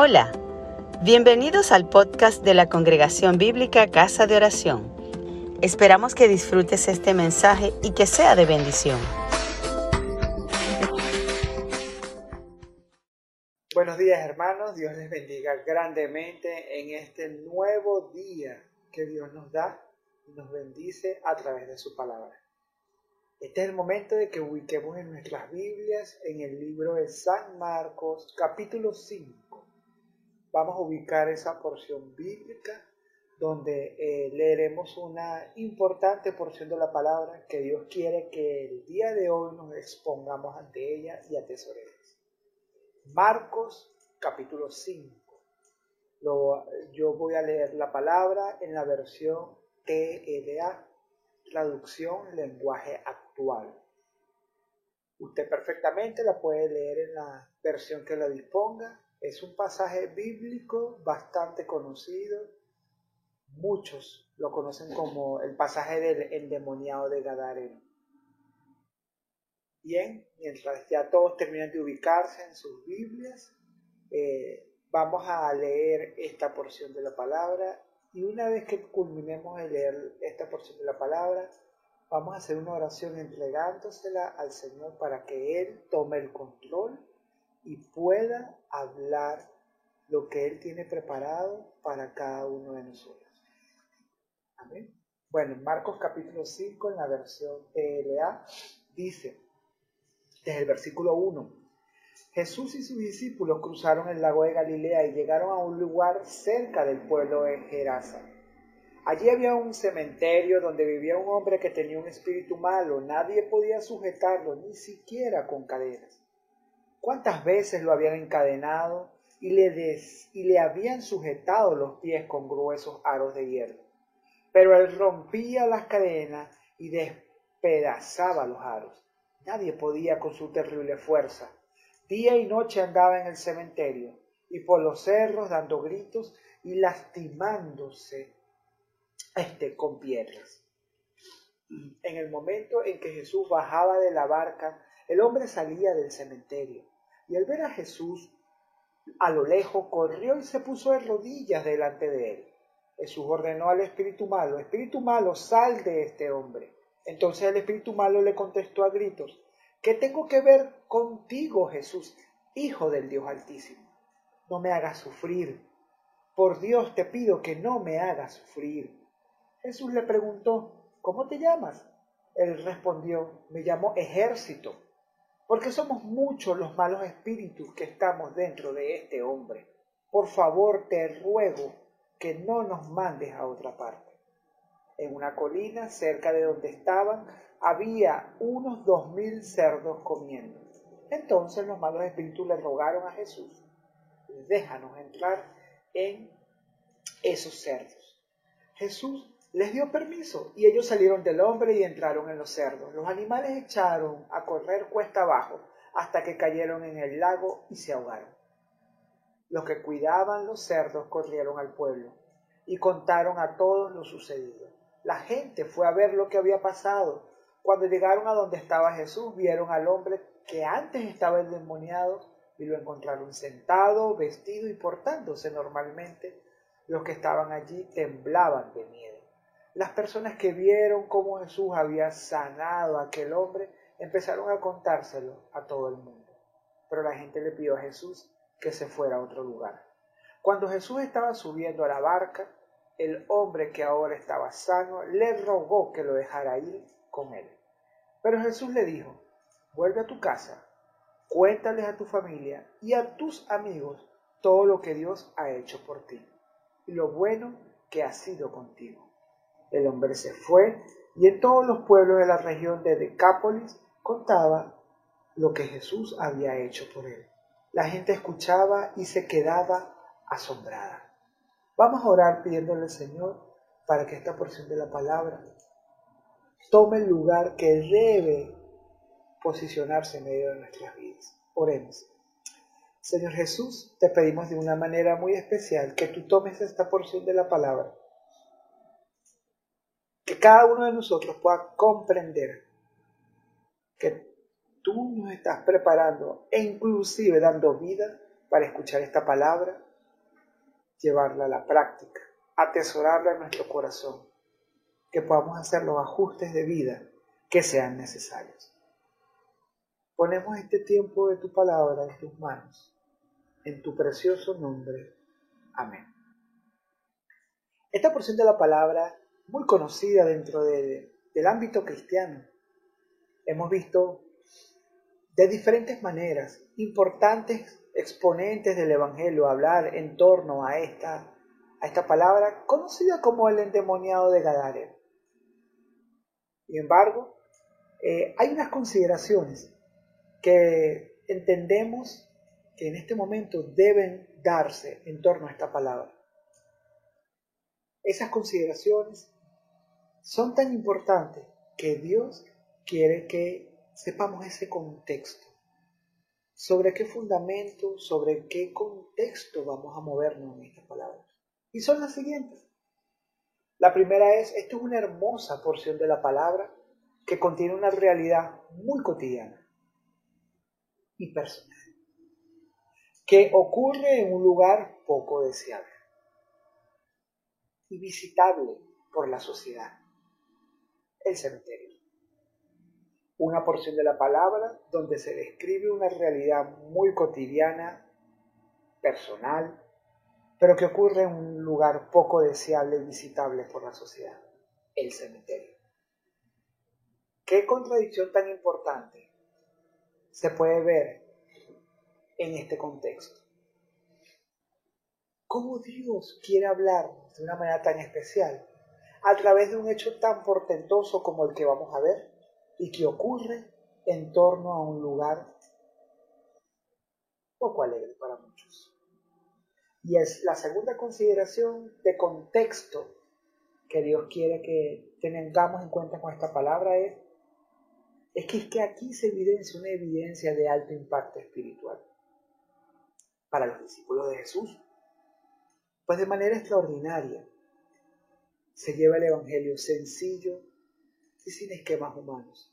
Hola, bienvenidos al podcast de la Congregación Bíblica Casa de Oración. Esperamos que disfrutes este mensaje y que sea de bendición. Buenos días hermanos, Dios les bendiga grandemente en este nuevo día que Dios nos da y nos bendice a través de su palabra. Este es el momento de que ubiquemos en nuestras Biblias en el libro de San Marcos capítulo 5 vamos a ubicar esa porción bíblica donde eh, leeremos una importante porción de la palabra que Dios quiere que el día de hoy nos expongamos ante ella y atesoremos. Marcos capítulo 5. yo voy a leer la palabra en la versión TLA, traducción lenguaje actual. Usted perfectamente la puede leer en la versión que la disponga es un pasaje bíblico bastante conocido. Muchos lo conocen como el pasaje del endemoniado de Gadareno. Bien, mientras ya todos terminan de ubicarse en sus Biblias, eh, vamos a leer esta porción de la palabra y una vez que culminemos de leer esta porción de la palabra, vamos a hacer una oración entregándosela al Señor para que Él tome el control y pueda hablar lo que Él tiene preparado para cada uno de nosotros. Amén. Bueno, en Marcos capítulo 5, en la versión TLA, dice, desde el versículo 1, Jesús y sus discípulos cruzaron el lago de Galilea y llegaron a un lugar cerca del pueblo de Gerasa. Allí había un cementerio donde vivía un hombre que tenía un espíritu malo. Nadie podía sujetarlo, ni siquiera con cadenas cuántas veces lo habían encadenado y le, y le habían sujetado los pies con gruesos aros de hierro. Pero él rompía las cadenas y despedazaba los aros. Nadie podía con su terrible fuerza. Día y noche andaba en el cementerio y por los cerros dando gritos y lastimándose este, con piedras. En el momento en que Jesús bajaba de la barca, el hombre salía del cementerio y al ver a Jesús a lo lejos corrió y se puso de rodillas delante de él. Jesús ordenó al espíritu malo, espíritu malo, sal de este hombre. Entonces el espíritu malo le contestó a gritos, ¿qué tengo que ver contigo, Jesús, Hijo del Dios Altísimo? No me hagas sufrir. Por Dios te pido que no me hagas sufrir. Jesús le preguntó, ¿cómo te llamas? Él respondió, me llamo ejército porque somos muchos los malos espíritus que estamos dentro de este hombre. Por favor, te ruego que no nos mandes a otra parte. En una colina cerca de donde estaban había unos dos mil cerdos comiendo. Entonces los malos espíritus le rogaron a Jesús, déjanos entrar en esos cerdos. Jesús les dio permiso y ellos salieron del hombre y entraron en los cerdos. Los animales echaron a correr cuesta abajo hasta que cayeron en el lago y se ahogaron. Los que cuidaban los cerdos corrieron al pueblo y contaron a todos lo sucedido. La gente fue a ver lo que había pasado. Cuando llegaron a donde estaba Jesús, vieron al hombre que antes estaba endemoniado y lo encontraron sentado, vestido y portándose normalmente. Los que estaban allí temblaban de miedo. Las personas que vieron cómo Jesús había sanado a aquel hombre empezaron a contárselo a todo el mundo. Pero la gente le pidió a Jesús que se fuera a otro lugar. Cuando Jesús estaba subiendo a la barca, el hombre que ahora estaba sano le rogó que lo dejara ir con él. Pero Jesús le dijo, vuelve a tu casa, cuéntales a tu familia y a tus amigos todo lo que Dios ha hecho por ti y lo bueno que ha sido contigo. El hombre se fue y en todos los pueblos de la región de Decápolis contaba lo que Jesús había hecho por él. La gente escuchaba y se quedaba asombrada. Vamos a orar pidiéndole al Señor para que esta porción de la palabra tome el lugar que debe posicionarse en medio de nuestras vidas. Oremos. Señor Jesús, te pedimos de una manera muy especial que tú tomes esta porción de la palabra que cada uno de nosotros pueda comprender que tú nos estás preparando e inclusive dando vida para escuchar esta palabra llevarla a la práctica, atesorarla en nuestro corazón, que podamos hacer los ajustes de vida que sean necesarios. Ponemos este tiempo de tu palabra en tus manos, en tu precioso nombre. Amén. Esta porción de la palabra, muy conocida dentro del ámbito cristiano, hemos visto de diferentes maneras importantes exponentes del Evangelio hablar en torno a esta, a esta palabra conocida como el endemoniado de Gadareno. Sin embargo, eh, hay unas consideraciones que entendemos que en este momento deben darse en torno a esta palabra. Esas consideraciones son tan importantes que Dios quiere que sepamos ese contexto. ¿Sobre qué fundamento, sobre qué contexto vamos a movernos en estas palabras? Y son las siguientes. La primera es, esto es una hermosa porción de la palabra que contiene una realidad muy cotidiana y personal, que ocurre en un lugar poco deseable y visitable por la sociedad, el cementerio una porción de la palabra donde se describe una realidad muy cotidiana, personal, pero que ocurre en un lugar poco deseable y visitable por la sociedad, el cementerio. ¿Qué contradicción tan importante se puede ver en este contexto? ¿Cómo Dios quiere hablar de una manera tan especial a través de un hecho tan portentoso como el que vamos a ver? y que ocurre en torno a un lugar poco alegre para muchos. Y es la segunda consideración de contexto que Dios quiere que tengamos en cuenta con esta palabra es, es que, es que aquí se evidencia una evidencia de alto impacto espiritual para los discípulos de Jesús. Pues de manera extraordinaria se lleva el Evangelio sencillo y sin esquemas humanos.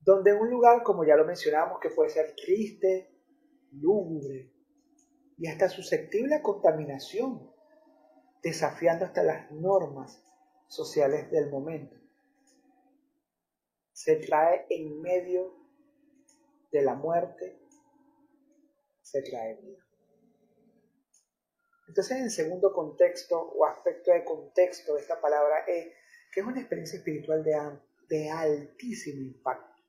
Donde un lugar, como ya lo mencionamos, que puede ser triste, lúgubre y hasta susceptible a contaminación, desafiando hasta las normas sociales del momento, se trae en medio de la muerte, se trae vida. Entonces, en segundo contexto o aspecto de contexto de esta palabra es que es una experiencia espiritual de altísimo impacto.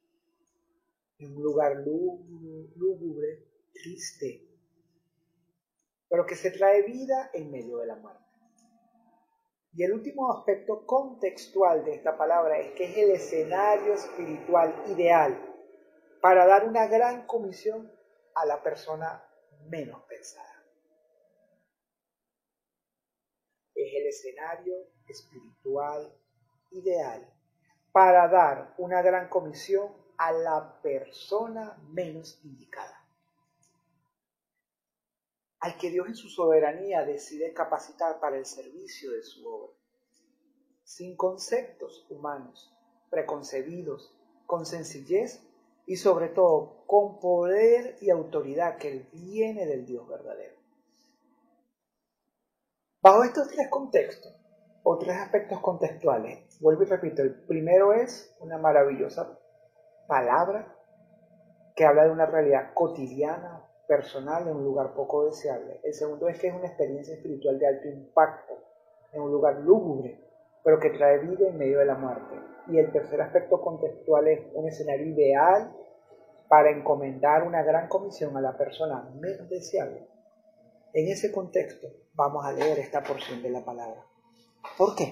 En un lugar lúgubre, triste, pero que se trae vida en medio de la muerte. Y el último aspecto contextual de esta palabra es que es el escenario espiritual ideal para dar una gran comisión a la persona menos pensada. Es el escenario espiritual ideal para dar una gran comisión a la persona menos indicada. Al que Dios en su soberanía decide capacitar para el servicio de su obra, sin conceptos humanos preconcebidos, con sencillez y sobre todo con poder y autoridad que viene del Dios verdadero. Bajo estos tres contextos, o tres aspectos contextuales. Vuelvo y repito, el primero es una maravillosa palabra que habla de una realidad cotidiana, personal, en un lugar poco deseable. El segundo es que es una experiencia espiritual de alto impacto, en un lugar lúgubre, pero que trae vida en medio de la muerte. Y el tercer aspecto contextual es un escenario ideal para encomendar una gran comisión a la persona menos deseable. En ese contexto vamos a leer esta porción de la palabra. ¿Por qué?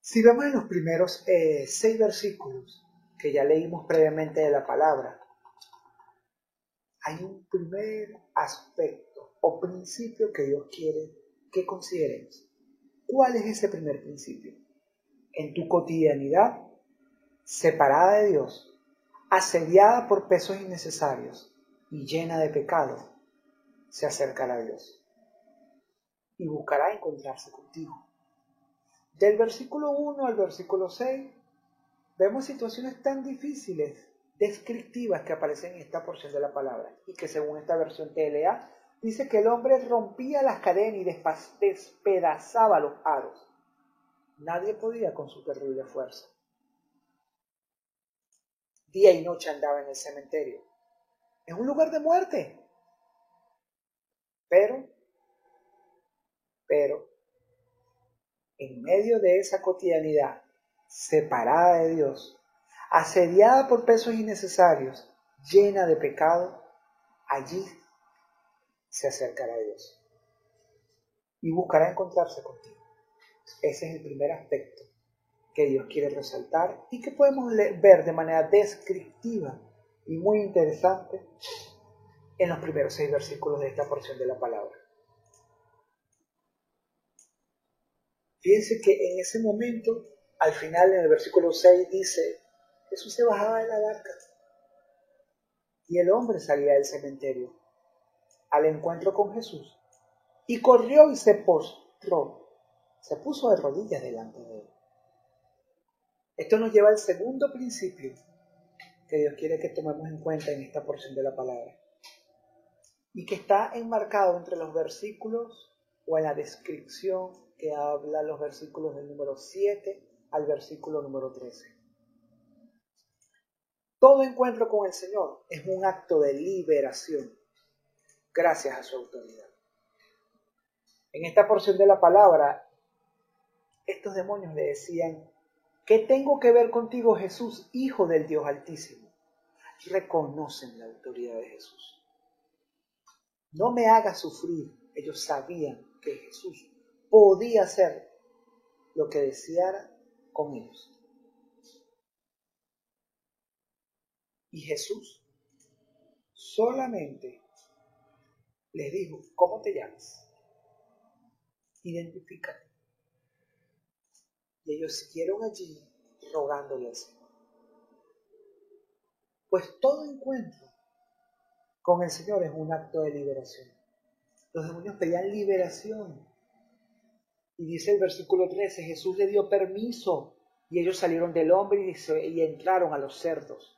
Si vemos en los primeros eh, seis versículos que ya leímos previamente de la palabra, hay un primer aspecto o principio que Dios quiere que consideremos. ¿Cuál es ese primer principio? En tu cotidianidad, separada de Dios, asediada por pesos innecesarios y llena de pecado, se acercará a Dios y buscará encontrarse contigo. Del versículo 1 al versículo 6 vemos situaciones tan difíciles, descriptivas que aparecen en esta porción de la palabra y que según esta versión TLA dice que el hombre rompía las cadenas y despedazaba los aros. Nadie podía con su terrible fuerza. Día y noche andaba en el cementerio. Es un lugar de muerte. Pero, pero, en medio de esa cotidianidad, separada de Dios, asediada por pesos innecesarios, llena de pecado, allí se acercará a Dios y buscará encontrarse contigo. Ese es el primer aspecto que Dios quiere resaltar y que podemos ver de manera descriptiva y muy interesante en los primeros seis versículos de esta porción de la palabra. Fíjense que en ese momento, al final en el versículo 6 dice, Jesús se bajaba de la barca y el hombre salía del cementerio al encuentro con Jesús y corrió y se postró, se puso de rodillas delante de él. Esto nos lleva al segundo principio que Dios quiere que tomemos en cuenta en esta porción de la palabra y que está enmarcado entre los versículos o en la descripción que habla los versículos del número 7 al versículo número 13. Todo encuentro con el Señor es un acto de liberación gracias a su autoridad. En esta porción de la palabra, estos demonios le decían, ¿qué tengo que ver contigo Jesús, Hijo del Dios Altísimo? Reconocen la autoridad de Jesús. No me hagas sufrir. Ellos sabían que Jesús podía hacer lo que deseara con ellos. Y Jesús solamente les dijo, ¿cómo te llamas? Identifícate. Y ellos siguieron allí rogándole al Señor. Pues todo encuentro con el Señor es un acto de liberación. Los demonios pedían liberación. Y dice el versículo 13, Jesús le dio permiso y ellos salieron del hombre y, entraron a los cerdos.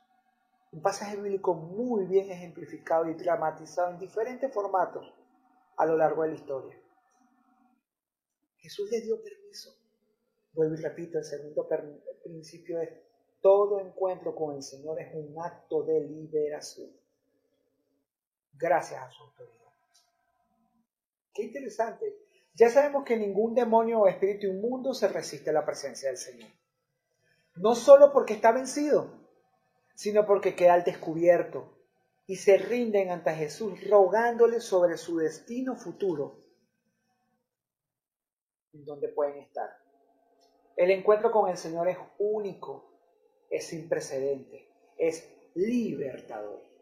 Un pasaje bíblico muy bien ejemplificado y dramatizado en diferentes formatos a lo largo de la historia. Jesús le dio permiso. Vuelvo y repito, el segundo principio es, todo encuentro con el Señor es un acto de liberación gracias a su autoridad. Qué interesante. Ya sabemos que ningún demonio o espíritu inmundo se resiste a la presencia del Señor. No solo porque está vencido, sino porque queda al descubierto y se rinden ante Jesús rogándole sobre su destino futuro, en donde pueden estar. El encuentro con el Señor es único, es sin precedente, es libertador.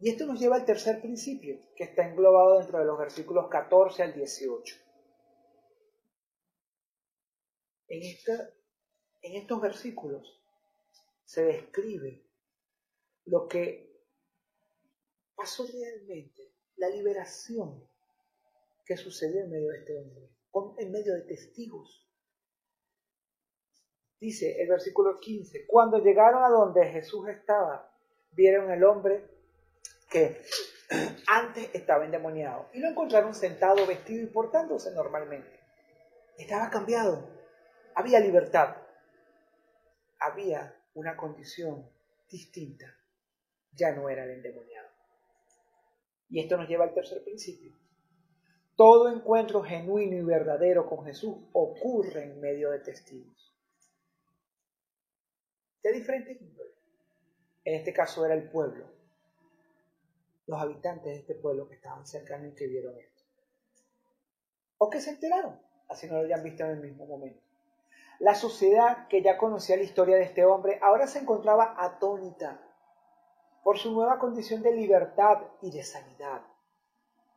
Y esto nos lleva al tercer principio, que está englobado dentro de los versículos 14 al 18. En, en estos versículos se describe lo que pasó realmente, la liberación que sucedió en medio de este hombre, en medio de testigos. Dice el versículo 15, cuando llegaron a donde Jesús estaba, vieron el hombre que antes estaba endemoniado y lo encontraron sentado, vestido y portándose normalmente. Estaba cambiado, había libertad, había una condición distinta, ya no era el endemoniado. Y esto nos lleva al tercer principio. Todo encuentro genuino y verdadero con Jesús ocurre en medio de testigos. De diferentes índoles. En este caso era el pueblo, los habitantes de este pueblo que estaban cercanos y que vieron esto. O que se enteraron, así no lo hayan visto en el mismo momento. La sociedad que ya conocía la historia de este hombre ahora se encontraba atónita por su nueva condición de libertad y de sanidad.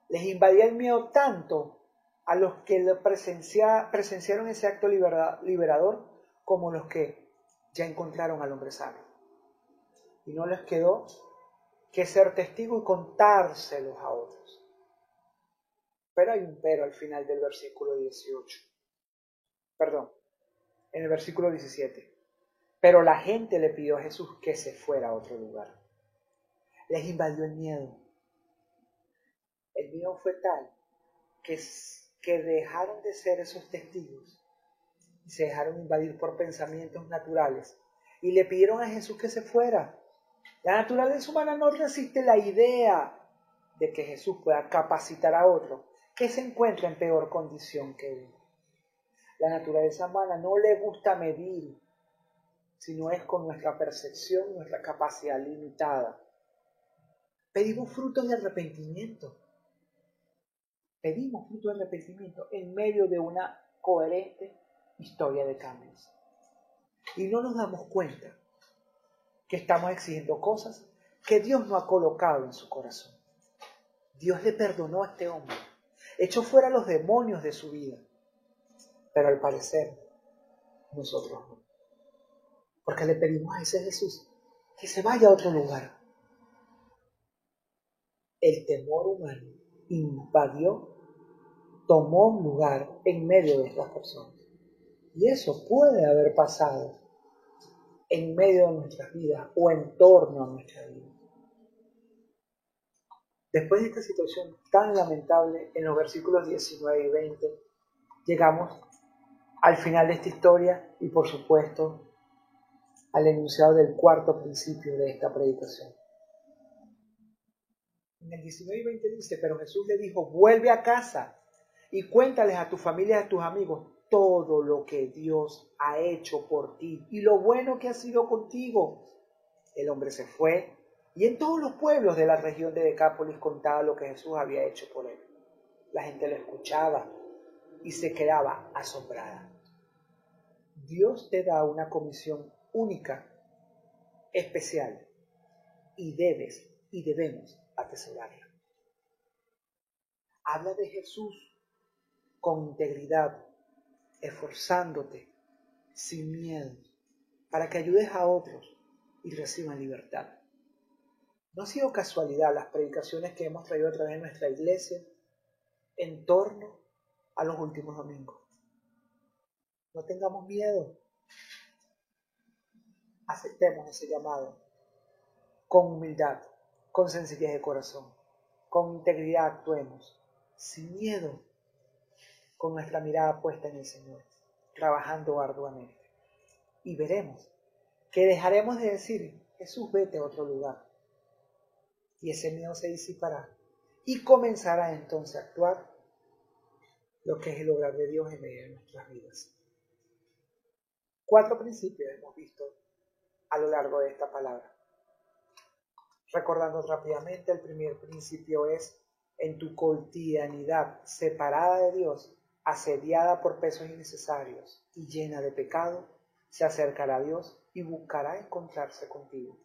Les invadía el miedo tanto a los que presenciaron ese acto liberador como los que ya encontraron al hombre sano. Y no les quedó que ser testigo y contárselos a otros. Pero hay un pero al final del versículo 18. Perdón, en el versículo 17. Pero la gente le pidió a Jesús que se fuera a otro lugar. Les invadió el miedo. El miedo fue tal que, que dejaron de ser esos testigos y se dejaron invadir por pensamientos naturales y le pidieron a Jesús que se fuera. La naturaleza humana no resiste la idea de que Jesús pueda capacitar a otro que se encuentra en peor condición que uno. La naturaleza humana no le gusta medir, sino es con nuestra percepción, nuestra capacidad limitada. Pedimos frutos de arrepentimiento. Pedimos frutos de arrepentimiento en medio de una coherente historia de cambios. Y no nos damos cuenta que estamos exigiendo cosas que Dios no ha colocado en su corazón. Dios le perdonó a este hombre, echó fuera los demonios de su vida, pero al parecer nosotros no. Porque le pedimos a ese Jesús que se vaya a otro lugar. El temor humano invadió, tomó lugar en medio de estas personas. Y eso puede haber pasado en medio de nuestras vidas o en torno a nuestra vida. Después de esta situación tan lamentable, en los versículos 19 y 20, llegamos al final de esta historia y por supuesto al enunciado del cuarto principio de esta predicación. En el 19 y 20 dice, pero Jesús le dijo, vuelve a casa y cuéntales a tu familia y a tus amigos todo lo que Dios ha hecho por ti y lo bueno que ha sido contigo. El hombre se fue y en todos los pueblos de la región de Decápolis contaba lo que Jesús había hecho por él. La gente lo escuchaba y se quedaba asombrada. Dios te da una comisión única, especial, y debes y debemos atesorarla. Habla de Jesús con integridad, esforzándote, sin miedo, para que ayudes a otros y reciban libertad. No ha sido casualidad las predicaciones que hemos traído a través de nuestra iglesia en torno a los últimos domingos. No tengamos miedo. Aceptemos ese llamado con humildad, con sencillez de corazón, con integridad actuemos, sin miedo, con nuestra mirada puesta en el Señor, trabajando arduamente. Y veremos que dejaremos de decir, Jesús, vete a otro lugar y ese miedo se disipará y comenzará entonces a actuar lo que es el obrar de Dios en medio de nuestras vidas. Cuatro principios hemos visto a lo largo de esta palabra. Recordando rápidamente, el primer principio es en tu cotidianidad separada de Dios, asediada por pesos innecesarios y llena de pecado, se acercará a Dios y buscará encontrarse contigo.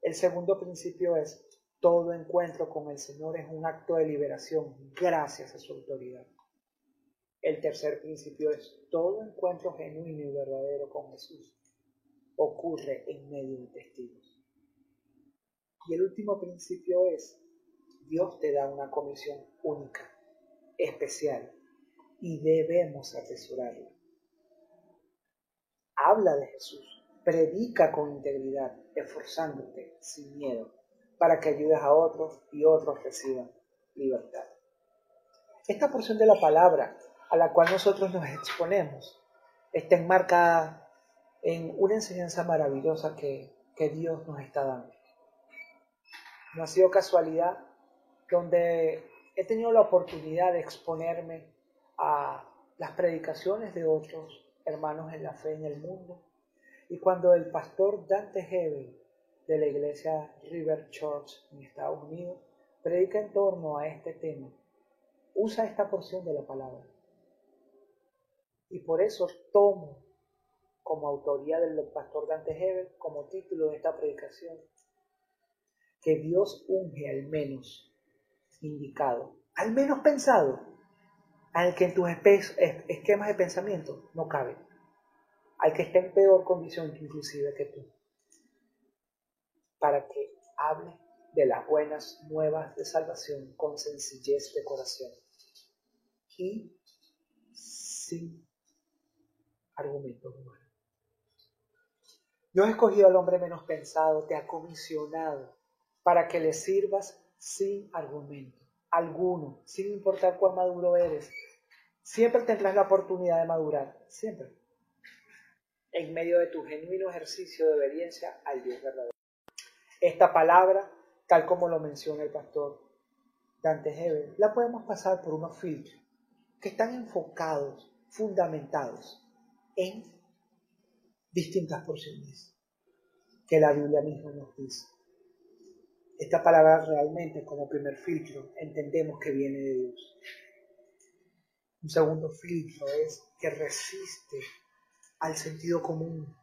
El segundo principio es, todo encuentro con el Señor es un acto de liberación gracias a su autoridad. El tercer principio es, todo encuentro genuino y verdadero con Jesús ocurre en medio de testigos. Y el último principio es, Dios te da una comisión única, especial, y debemos atesorarla. Habla de Jesús, Predica con integridad, esforzándote sin miedo, para que ayudes a otros y otros reciban libertad. Esta porción de la palabra a la cual nosotros nos exponemos está enmarcada en una enseñanza maravillosa que, que Dios nos está dando. No ha sido casualidad donde he tenido la oportunidad de exponerme a las predicaciones de otros hermanos en la fe en el mundo y cuando el pastor Dante Hebel de la iglesia River Church en Estados Unidos predica en torno a este tema, usa esta porción de la palabra. Y por eso tomo como autoría del pastor Dante Hebel como título de esta predicación que Dios unge al menos indicado, al menos pensado, al que en tus esquemas de pensamiento no cabe. Al que esté en peor condición inclusive que tú, para que hable de las buenas nuevas de salvación con sencillez de corazón. Y sin argumentos humanos. Dios ha escogido al hombre menos pensado, te ha comisionado para que le sirvas sin argumento, alguno, sin importar cuán maduro eres. Siempre tendrás la oportunidad de madurar, siempre. En medio de tu genuino ejercicio de obediencia al Dios verdadero. Esta palabra, tal como lo menciona el pastor Dante Hebel, la podemos pasar por unos filtros que están enfocados, fundamentados en distintas porciones que la Biblia misma nos dice. Esta palabra realmente como primer filtro entendemos que viene de Dios. Un segundo filtro es que resiste al sentido común.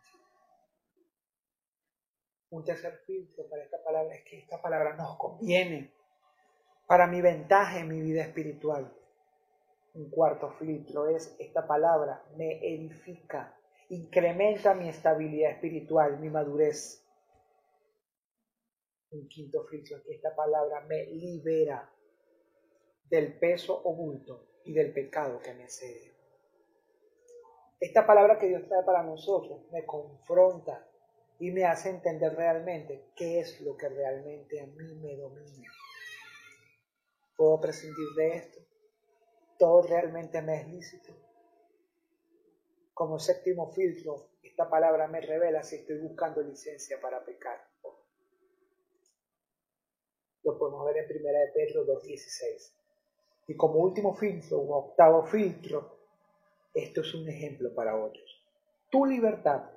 Un tercer filtro para esta palabra es que esta palabra nos conviene para mi ventaja en mi vida espiritual. Un cuarto filtro es esta palabra me edifica, incrementa mi estabilidad espiritual, mi madurez un quinto filtro que esta palabra me libera del peso oculto y del pecado que me asedia. Esta palabra que Dios trae para nosotros me confronta y me hace entender realmente qué es lo que realmente a mí me domina. ¿Puedo prescindir de esto? ¿Todo realmente me es lícito? Como séptimo filtro, esta palabra me revela si estoy buscando licencia para pecar. Lo podemos ver en Primera de Pedro 2.16. Y como último filtro, un octavo filtro, esto es un ejemplo para otros. Tu libertad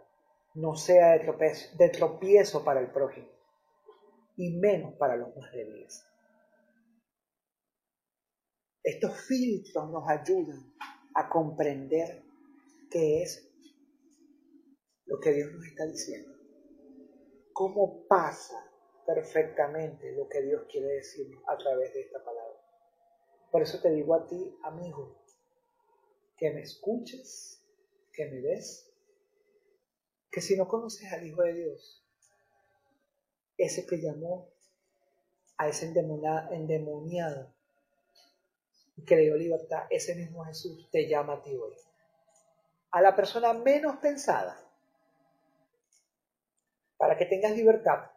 no sea de tropiezo, para el prójimo y menos para los más débiles. Estos filtros nos ayudan a comprender qué es lo que Dios nos está diciendo. ¿Cómo pasa perfectamente lo que Dios quiere decirnos a través de esta palabra. Por eso te digo a ti, amigo, que me escuches, que me ves, que si no conoces al Hijo de Dios, ese que llamó a ese endemoniado y que le dio libertad, ese mismo Jesús te llama a ti hoy. A la persona menos pensada, para que tengas libertad,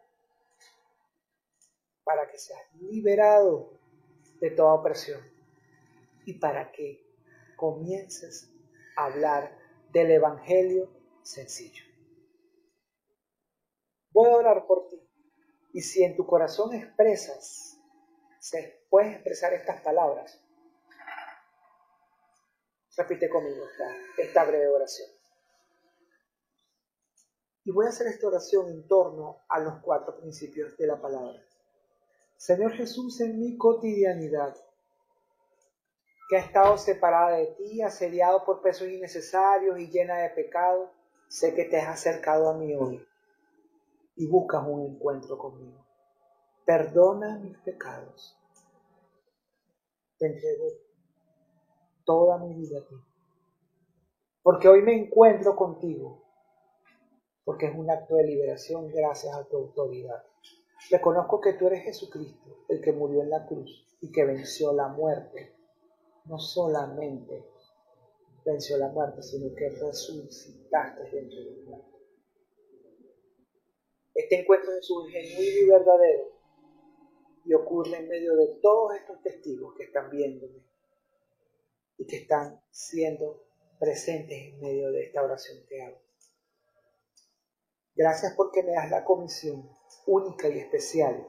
para que seas liberado de toda opresión y para que comiences a hablar del Evangelio sencillo. Voy a orar por ti y si en tu corazón expresas, se puedes expresar estas palabras, repite conmigo esta, esta breve oración. Y voy a hacer esta oración en torno a los cuatro principios de la palabra. Señor Jesús, en mi cotidianidad, que ha estado separada de ti, asediado por pesos innecesarios y llena de pecado, sé que te has acercado a mí hoy y buscas un encuentro conmigo. Perdona mis pecados. Te entrego toda mi vida a ti. Porque hoy me encuentro contigo. Porque es un acto de liberación gracias a tu autoridad. Reconozco que tú eres Jesucristo, el que murió en la cruz y que venció la muerte. No solamente venció la muerte, sino que resucitaste dentro de los muertos. Este encuentro de Jesús es genuino y verdadero y ocurre en medio de todos estos testigos que están viéndome y que están siendo presentes en medio de esta oración que hago. Gracias porque me das la comisión única y especial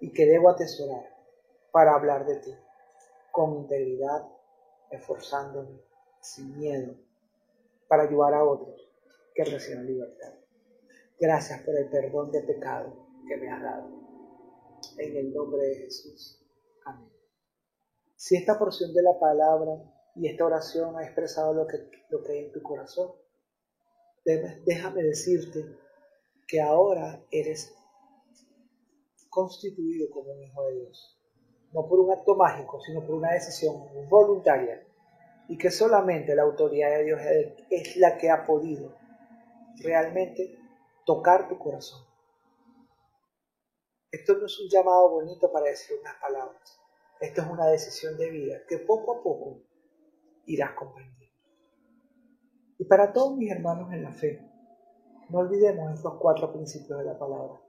y que debo atesorar para hablar de ti con integridad, esforzándome, sin miedo, para ayudar a otros que reciban libertad. Gracias por el perdón de pecado que me has dado. En el nombre de Jesús. Amén. Si esta porción de la palabra y esta oración ha expresado lo que, lo que hay en tu corazón, déjame decirte que ahora eres constituido como un hijo de Dios. No por un acto mágico, sino por una decisión voluntaria. Y que solamente la autoridad de Dios es la que ha podido realmente tocar tu corazón. Esto no es un llamado bonito para decir unas palabras. Esto es una decisión de vida que poco a poco irás comprendiendo. Y para todos mis hermanos en la fe, no olvidemos estos cuatro principios de la palabra.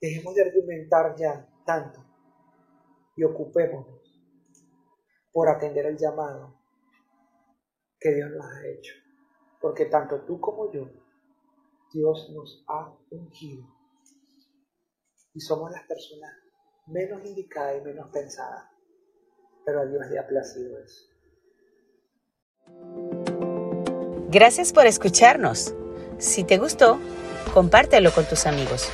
Dejemos de argumentar ya tanto y ocupémonos por atender el llamado que Dios nos ha hecho. Porque tanto tú como yo, Dios nos ha ungido. Y somos las personas menos indicadas y menos pensadas. Pero a Dios le ha placido eso. Gracias por escucharnos. Si te gustó, compártelo con tus amigos.